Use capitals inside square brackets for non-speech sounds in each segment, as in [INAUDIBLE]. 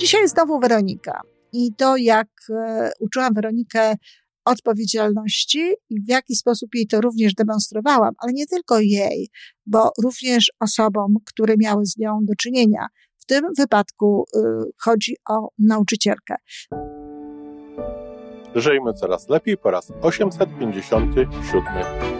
Dzisiaj znowu Weronika i to, jak e, uczyłam Weronikę odpowiedzialności i w jaki sposób jej to również demonstrowałam, ale nie tylko jej, bo również osobom, które miały z nią do czynienia. W tym wypadku y, chodzi o nauczycielkę. Żyjmy coraz lepiej po raz 857.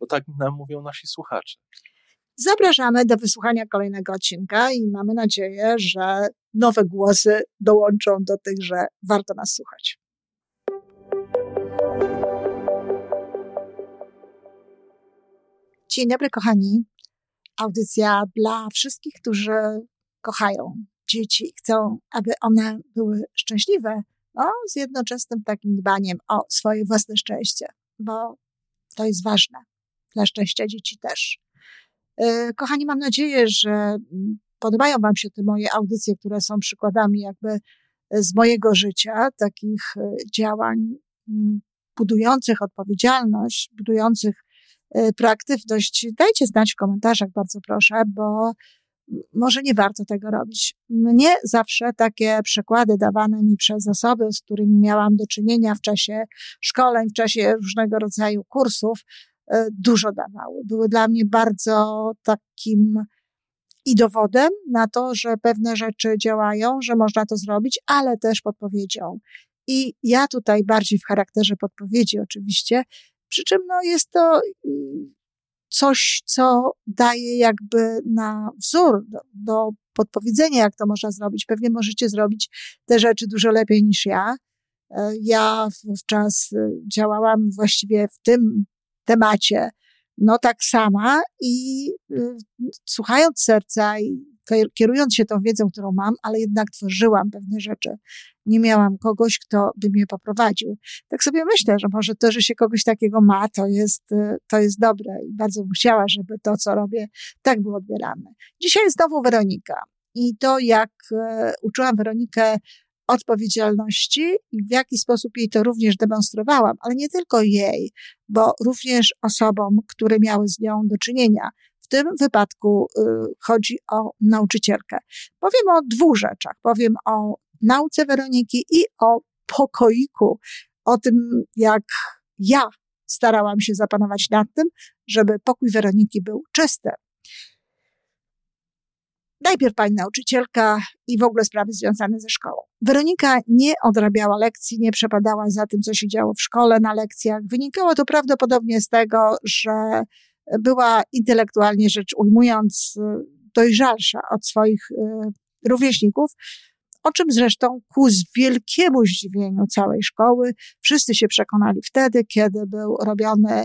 bo tak nam mówią nasi słuchacze. Zapraszamy do wysłuchania kolejnego odcinka i mamy nadzieję, że nowe głosy dołączą do tych, że warto nas słuchać. Dzień dobry, kochani. Audycja dla wszystkich, którzy kochają dzieci i chcą, aby one były szczęśliwe, no, z jednoczesnym takim dbaniem o swoje własne szczęście, bo to jest ważne dla szczęścia dzieci też. E, kochani, mam nadzieję, że mm, podobają Wam się te moje audycje, które są przykładami jakby z mojego życia, takich e, działań mm, budujących odpowiedzialność, budujących e, proaktywność. Dajcie znać w komentarzach, bardzo proszę, bo może nie warto tego robić. Mnie zawsze takie przykłady dawane mi przez osoby, z którymi miałam do czynienia w czasie szkoleń, w czasie różnego rodzaju kursów, E, dużo dawały. Były dla mnie bardzo takim i dowodem na to, że pewne rzeczy działają, że można to zrobić, ale też podpowiedzią. I ja tutaj bardziej w charakterze podpowiedzi oczywiście, przy czym no jest to y, coś, co daje jakby na wzór do, do podpowiedzenia, jak to można zrobić. Pewnie możecie zrobić te rzeczy dużo lepiej niż ja. E, ja wówczas y, działałam właściwie w tym temacie, no tak sama i y, słuchając serca i kierując się tą wiedzą, którą mam, ale jednak tworzyłam pewne rzeczy. Nie miałam kogoś, kto by mnie poprowadził. Tak sobie myślę, że może to, że się kogoś takiego ma, to jest, y, to jest dobre i bardzo bym chciała, żeby to, co robię, tak było odbierane. Dzisiaj znowu Weronika. I to, jak e, uczyłam Weronikę odpowiedzialności i w jaki sposób jej to również demonstrowałam, ale nie tylko jej, bo również osobom, które miały z nią do czynienia. W tym wypadku y, chodzi o nauczycielkę. Powiem o dwóch rzeczach. Powiem o nauce Weroniki i o pokoiku, o tym, jak ja starałam się zapanować nad tym, żeby pokój Weroniki był czysty. Najpierw pani nauczycielka i w ogóle sprawy związane ze szkołą. Weronika nie odrabiała lekcji, nie przepadała za tym, co się działo w szkole, na lekcjach. Wynikało to prawdopodobnie z tego, że była intelektualnie rzecz ujmując dojrzalsza od swoich e, rówieśników, o czym zresztą ku wielkiemu zdziwieniu całej szkoły wszyscy się przekonali wtedy, kiedy był robiony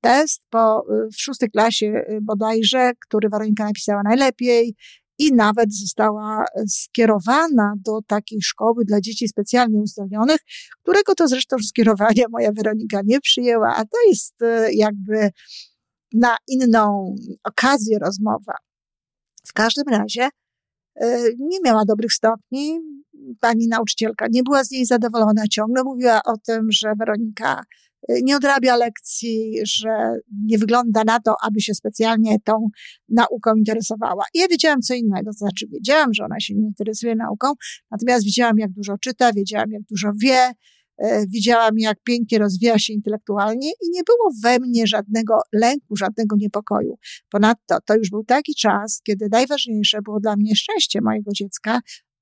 test po, y, w szóstej klasie y, bodajże, który Weronika napisała najlepiej i nawet została skierowana do takiej szkoły dla dzieci specjalnie uzdolnionych, którego to zresztą [LAUGHS] skierowania moja Weronika nie przyjęła, a to jest y, jakby na inną okazję rozmowa. W każdym razie nie miała dobrych stopni, pani nauczycielka nie była z niej zadowolona, ciągle mówiła o tym, że Weronika nie odrabia lekcji, że nie wygląda na to, aby się specjalnie tą nauką interesowała. I ja wiedziałam co innego, to znaczy wiedziałam, że ona się nie interesuje nauką, natomiast widziałam, jak dużo czyta, wiedziałam, jak dużo wie, e, widziałam, jak pięknie rozwija się intelektualnie i nie było we mnie żadnego lęku, żadnego niepokoju. Ponadto to już był taki czas, kiedy najważniejsze było dla mnie szczęście mojego dziecka,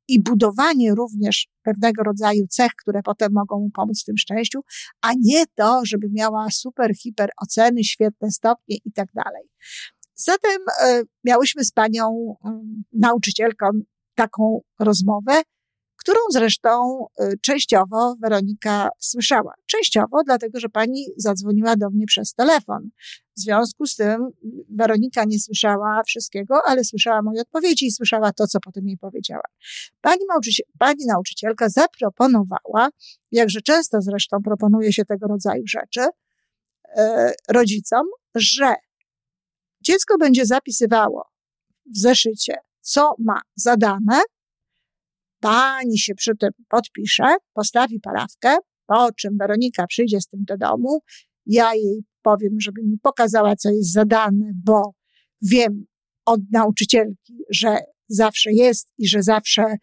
i budowanie również pewnego rodzaju cech, które potem mogą mu pomóc w tym szczęściu, a nie to, żeby miała super, hiper oceny, świetne stopnie i tak dalej. Zatem e, miałyśmy z panią e, nauczycielką taką rozmowę, którą zresztą y, częściowo Weronika słyszała. Częściowo dlatego, że pani zadzwoniła do mnie przez telefon. W związku z tym Weronika nie słyszała wszystkiego, ale słyszała moje odpowiedzi i słyszała to, co potem jej powiedziała. Pani, pani nauczycielka zaproponowała, jakże często zresztą proponuje się tego rodzaju rzeczy, e, rodzicom, że dziecko będzie zapisywało w zeszycie, co ma zadane, pani się przy tym podpisze, postawi parawkę, po czym Weronika przyjdzie z tym do domu, ja jej powiem, żeby mi pokazała, co jest zadane, bo wiem od nauczycielki, że zawsze jest i że zawsze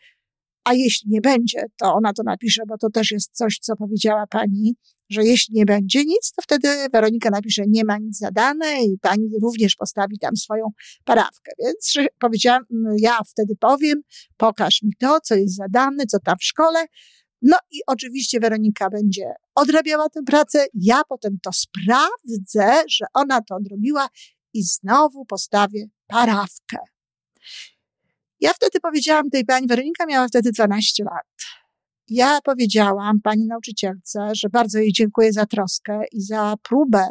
a jeśli nie będzie, to ona to napisze, bo to też jest coś, co powiedziała pani, że jeśli nie będzie nic, to wtedy Weronika napisze, nie ma nic zadane i pani również postawi tam swoją parawkę. Więc powiedziałam, mm, ja wtedy powiem, pokaż mi to, co jest zadane, co tam w szkole. No i oczywiście Weronika będzie odrabiała tę pracę, ja potem to sprawdzę, że ona to odrobiła i znowu postawię parawkę. Ja wtedy powiedziałam tej pani, Weronika miała wtedy 12 lat. Ja powiedziałam pani nauczycielce, że bardzo jej dziękuję za troskę i za próbę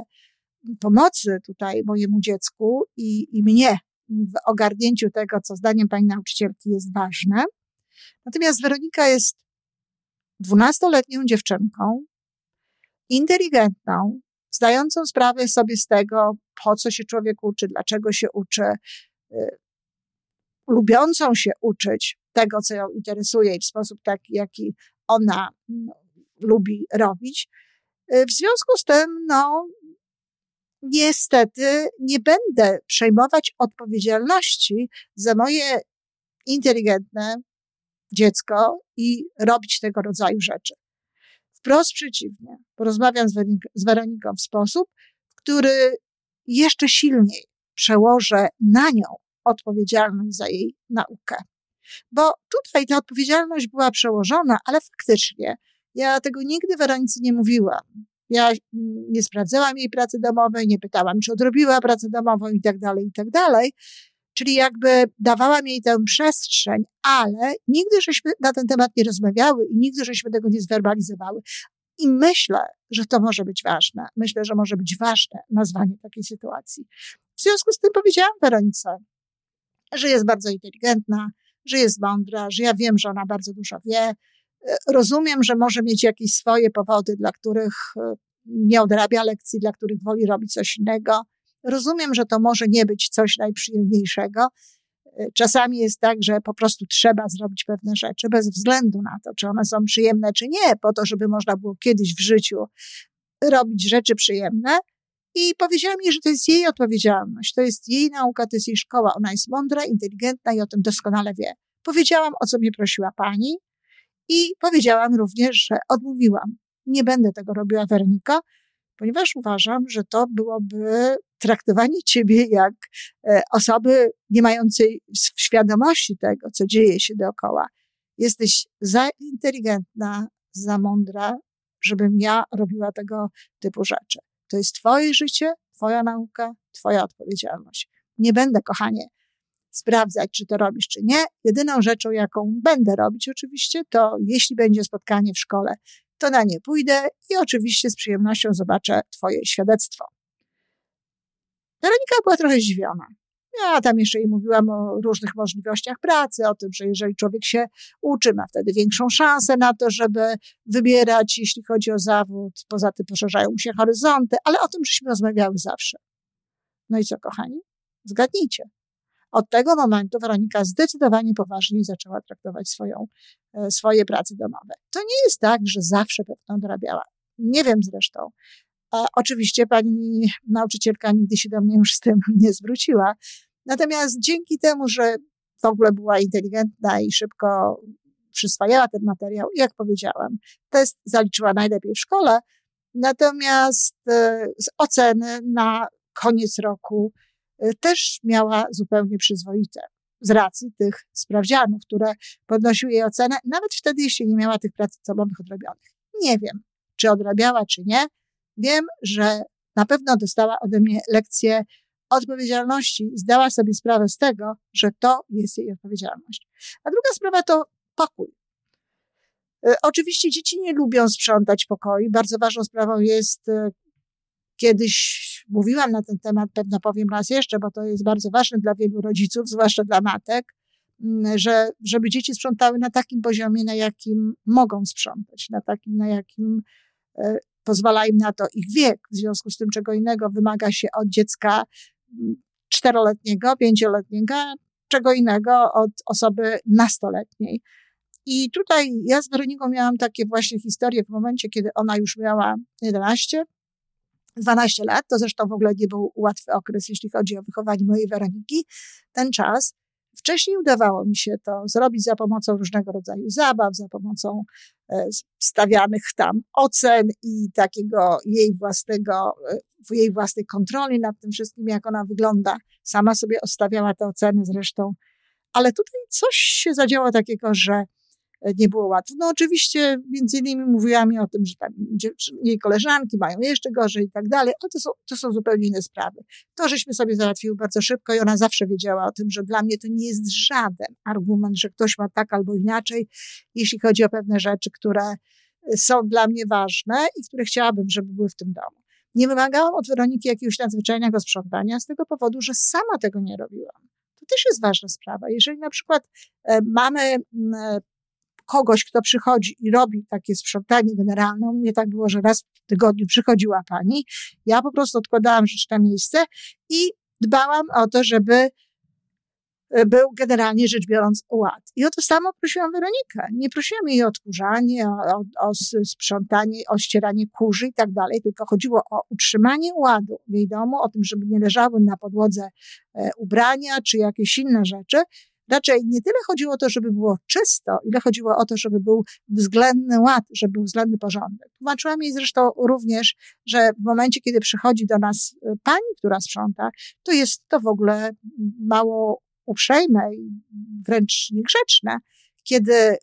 pomocy tutaj mojemu dziecku i, i mnie w ogarnięciu tego, co zdaniem pani nauczycielki jest ważne. Natomiast Weronika jest dwunastoletnią dziewczynką, inteligentną, zdającą sprawę sobie z tego, po co się człowiek uczy, dlaczego się uczy, lubiącą się uczyć tego, co ją interesuje i w sposób taki, jaki ona no, lubi robić. Y, w związku z tym, no, niestety nie będę przejmować odpowiedzialności za moje inteligentne dziecko i robić tego rodzaju rzeczy. Wprost przeciwnie. Porozmawiam z, z Weroniką w sposób, który jeszcze silniej przełożę na nią odpowiedzialność za jej naukę. Bo tutaj ta odpowiedzialność była przełożona, ale faktycznie ja tego nigdy Weronice nie mówiłam. Ja nie sprawdzałam jej pracy domowej, nie pytałam, czy odrobiła pracę domową i tak dalej, i tak dalej. Czyli jakby dawałam jej tę przestrzeń, ale nigdy żeśmy na ten temat nie rozmawiały i nigdy żeśmy tego nie zwerbalizowały. I myślę, że to może być ważne. Myślę, że może być ważne nazwanie takiej sytuacji. W związku z tym powiedziałam Weronice, że jest bardzo inteligentna, że jest mądra, że ja wiem, że ona bardzo dużo wie. E, rozumiem, że może mieć jakieś swoje powody, dla których e, nie odrabia lekcji, dla których woli robić coś innego. Rozumiem, że to może nie być coś najprzyjemniejszego. E, czasami jest tak, że po prostu trzeba zrobić pewne rzeczy bez względu na to, czy one są przyjemne, czy nie, po to, żeby można było kiedyś w życiu robić rzeczy przyjemne. I powiedziała mi, że to jest jej odpowiedzialność, to jest jej nauka, to jest jej szkoła. Ona jest mądra, inteligentna i o tym doskonale wie. Powiedziałam, o co mnie prosiła pani i powiedziałam również, że odmówiłam. Nie będę tego robiła, Weronika, ponieważ uważam, że to byłoby traktowanie ciebie jak e, osoby nie mającej świadomości tego, co dzieje się dookoła. Jesteś za inteligentna, za mądra, żebym ja robiła tego typu rzeczy. To jest Twoje życie, Twoja nauka, Twoja odpowiedzialność. Nie będę, kochanie, sprawdzać, czy to robisz, czy nie. Jedyną rzeczą, jaką będę robić oczywiście, to jeśli będzie spotkanie w szkole, to na nie pójdę i oczywiście z przyjemnością zobaczę Twoje świadectwo. Weronika była trochę zdziwiona. Ja tam jeszcze jej mówiłam o różnych możliwościach pracy, o tym, że jeżeli człowiek się uczy, ma wtedy większą szansę na to, żeby wybierać, jeśli chodzi o zawód. Poza tym poszerzają mu się horyzonty, ale o tym żeśmy rozmawiały zawsze. No i co, kochani? Zgadnijcie. Od tego momentu Weronika zdecydowanie poważniej zaczęła traktować swoją, e, swoje prace domowe. To nie jest tak, że zawsze pewną dorabiała. Nie wiem zresztą. Oczywiście pani nauczycielka nigdy się do mnie już z tym [LAUGHS] nie zwróciła. Natomiast dzięki temu, że w ogóle była inteligentna i szybko przyswajała ten materiał, jak powiedziałam, test zaliczyła najlepiej w szkole, natomiast e, z oceny na koniec roku e, też miała zupełnie przyzwoite z racji tych sprawdzianów, które podnosiły jej ocenę, nawet wtedy, jeśli nie miała tych prac domowych odrobionych. Nie wiem, czy odrabiała, czy nie. Wiem, że na pewno dostała ode mnie lekcję odpowiedzialności, zdała sobie sprawę z tego, że to jest jej odpowiedzialność. A druga sprawa to pokój. E, oczywiście dzieci nie lubią sprzątać pokoi. Bardzo ważną sprawą jest, e, kiedyś mówiłam na ten temat, pewno powiem raz jeszcze, bo to jest bardzo ważne dla wielu rodziców, zwłaszcza dla matek, że, żeby dzieci sprzątały na takim poziomie, na jakim mogą sprzątać, na takim, na jakim e, pozwala im na to ich wiek. W związku z tym, czego innego wymaga się od dziecka czteroletniego, pięcioletniego, czego innego od osoby nastoletniej. I tutaj ja z Weroniką miałam takie właśnie historie w momencie, kiedy ona już miała 11, 12 lat, to zresztą w ogóle nie był łatwy okres, jeśli chodzi o wychowanie mojej Weroniki, ten czas. Wcześniej udawało mi się to zrobić za pomocą różnego rodzaju zabaw, za pomocą e, stawianych tam ocen i takiego jej własnego, e, jej własnej kontroli nad tym wszystkim, jak ona wygląda. Sama sobie ostawiała te oceny zresztą. Ale tutaj coś się zadziało takiego, że nie było łatwo. No oczywiście między innymi mówiła mi o tym, że tam jej koleżanki mają jeszcze gorzej i tak dalej, ale to są, to są zupełnie inne sprawy. To, żeśmy sobie załatwiły bardzo szybko i ona zawsze wiedziała o tym, że dla mnie to nie jest żaden argument, że ktoś ma tak albo inaczej, jeśli chodzi o pewne rzeczy, które są dla mnie ważne i które chciałabym, żeby były w tym domu. Nie wymagałam od Weroniki jakiegoś nadzwyczajnego sprzątania z tego powodu, że sama tego nie robiłam. To też jest ważna sprawa. Jeżeli na przykład e, mamy kogoś, kto przychodzi i robi takie sprzątanie generalne. U mnie tak było, że raz w tygodniu przychodziła pani. Ja po prostu odkładałam rzeczy na miejsce i dbałam o to, żeby e, był generalnie rzecz biorąc ład. I o to samo prosiłam Weronikę. Nie prosiłam jej o odkurzanie, o, o, o sprzątanie, o ścieranie kurzy i tak dalej, tylko chodziło o utrzymanie ładu w jej domu, o tym, żeby nie leżały na podłodze e, ubrania czy jakieś inne rzeczy, Raczej nie tyle chodziło o to, żeby było czysto, ile chodziło o to, żeby był względny ład, żeby był względny porządek. Tłumaczyłam jej zresztą również, że w momencie, kiedy przychodzi do nas y, pani, która sprząta, to jest to w ogóle mało uprzejme i wręcz niegrzeczne, kiedy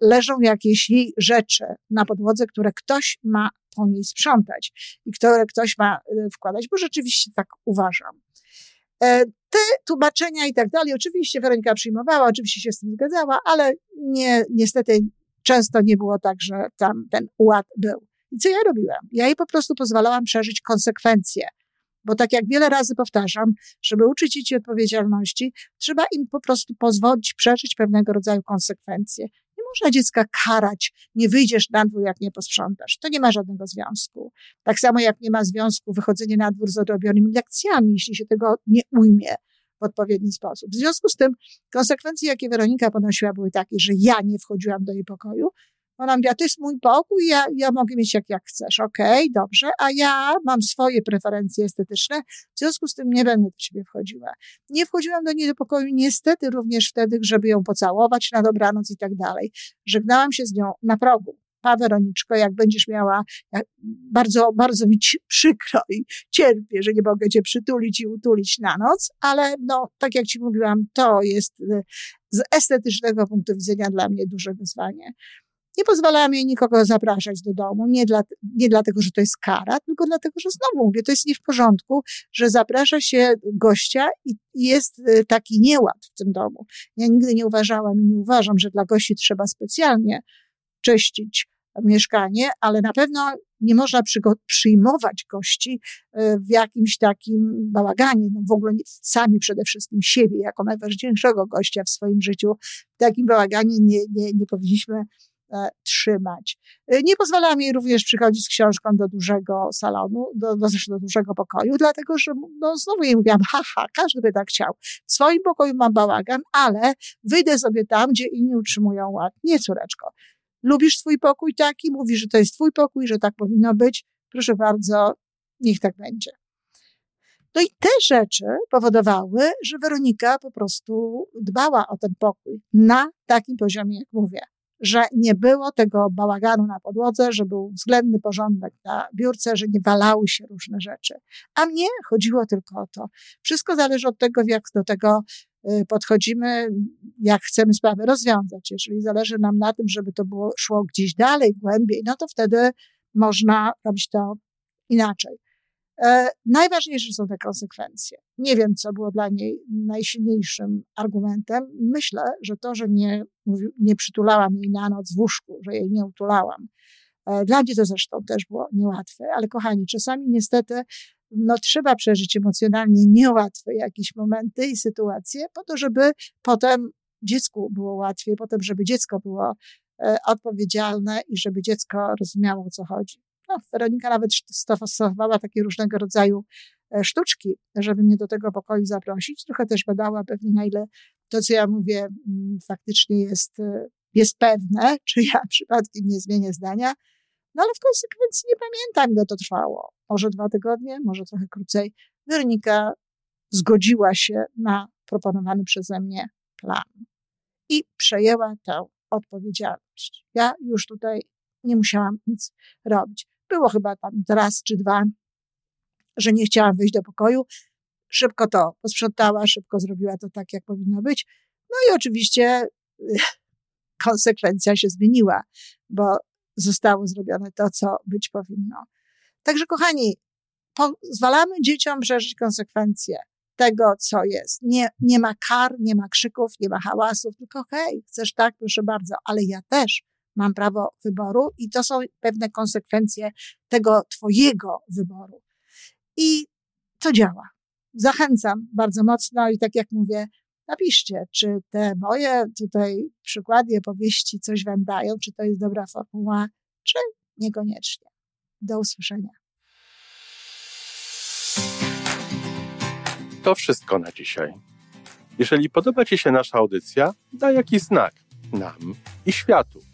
leżą jakieś jej rzeczy na podłodze, które ktoś ma po niej sprzątać i które ktoś ma y, wkładać, bo rzeczywiście tak uważam. E, te tłumaczenia i tak dalej, oczywiście Weronika przyjmowała, oczywiście się z tym zgadzała, ale nie, niestety często nie było tak, że tam ten ład był. I co ja robiłam? Ja jej po prostu pozwalałam przeżyć konsekwencje. Bo tak jak wiele razy powtarzam, żeby uczyć dzieci odpowiedzialności, trzeba im po prostu pozwolić przeżyć pewnego rodzaju konsekwencje można dziecka karać, nie wyjdziesz na dwór, jak nie posprzątasz. To nie ma żadnego związku. Tak samo jak nie ma związku wychodzenie na dwór z odrobionymi lekcjami, jeśli się tego nie ujmie w odpowiedni sposób. W związku z tym konsekwencje, jakie Weronika ponosiła, były takie, że ja nie wchodziłam do jej pokoju, ona mówiła, to jest mój pokój, ja, ja mogę mieć jak, jak chcesz. Okej, okay, dobrze, a ja mam swoje preferencje estetyczne, w związku z tym nie będę do ciebie wchodziła. Nie wchodziłam do niej do pokoju niestety również wtedy, żeby ją pocałować na dobranoc i tak dalej. Żegnałam się z nią na progu. Pa, Weroniczko, jak będziesz miała, jak, bardzo, bardzo mi ci przykro i cierpię, że nie mogę cię przytulić i utulić na noc, ale no, tak jak ci mówiłam, to jest y, z estetycznego punktu widzenia dla mnie duże wyzwanie. Nie pozwalałam jej nikogo zapraszać do domu, nie, dla, nie dlatego, że to jest kara, tylko dlatego, że znowu mówię, to jest nie w porządku, że zaprasza się gościa i jest y, taki nieład w tym domu. Ja nigdy nie uważałam i nie uważam, że dla gości trzeba specjalnie czyścić mieszkanie, ale na pewno nie można przyjmować gości y, w jakimś takim bałaganie, no w ogóle sami przede wszystkim siebie jako najważniejszego gościa w swoim życiu, w takim bałaganie nie, nie, nie powinniśmy trzymać. E, nie pozwalałam jej również przychodzić z książką do dużego salonu, do, do, do dużego pokoju, dlatego że no, znowu jej mówiłam, haha, każdy by tak chciał. W swoim pokoju mam bałagan, ale wyjdę sobie tam, gdzie inni utrzymują ład. Nie, córeczko. Lubisz swój pokój taki? Mówisz, że to jest twój pokój, że tak powinno być? Proszę bardzo, niech tak będzie. No i te rzeczy powodowały, że Weronika po prostu dbała o ten pokój na takim poziomie, jak mówię że nie było tego bałaganu na podłodze, że był względny porządek na biurce, że nie walały się różne rzeczy. A mnie chodziło tylko o to. Wszystko zależy od tego, jak do tego y, podchodzimy, jak chcemy sprawę rozwiązać. Jeżeli zależy nam na tym, żeby to było, szło gdzieś dalej, głębiej, no to wtedy można robić to inaczej. E, najważniejsze są te konsekwencje. Nie wiem, co było dla niej najsilniejszym argumentem. Myślę, że to, że nie, nie przytulałam jej na noc w łóżku, że jej nie utulałam. E, dla mnie to zresztą też było niełatwe, ale kochani, czasami niestety no, trzeba przeżyć emocjonalnie niełatwe jakieś momenty i sytuacje, po to, żeby potem dziecku było łatwiej, potem, żeby dziecko było e, odpowiedzialne i żeby dziecko rozumiało, o co chodzi. No, Weronika nawet stosowała takie różnego rodzaju e, sztuczki, żeby mnie do tego pokoju zaprosić. Trochę też badała pewnie, na ile to, co ja mówię, mm, faktycznie jest, e, jest pewne, [LAUGHS] czy ja przypadkiem nie zmienię zdania. No ale w konsekwencji nie pamiętam, ile to trwało. Może dwa tygodnie, może trochę krócej. Weronika zgodziła się na proponowany przeze mnie plan i przejęła tę odpowiedzialność. Ja już tutaj nie musiałam nic robić. Było chyba tam raz czy dwa, że nie chciałam wyjść do pokoju. Szybko to posprzątała, szybko zrobiła to tak, jak powinno być. No i oczywiście [LAUGHS] konsekwencja się zmieniła, bo zostało zrobione to, co być powinno. Także, kochani, pozwalamy dzieciom przeżyć konsekwencje tego, co jest. Nie, nie ma kar, nie ma krzyków, nie ma hałasów, tylko hej, chcesz tak, proszę bardzo, ale ja też mam prawo wyboru i to są pewne konsekwencje tego twojego wyboru. I to działa. Zachęcam bardzo mocno i tak jak mówię, napiszcie, czy te moje tutaj przykłady, opowieści coś wam dają, czy to jest dobra formuła, czy niekoniecznie. Do usłyszenia. To wszystko na dzisiaj. Jeżeli podoba Ci się nasza audycja, daj jakiś znak nam i światu.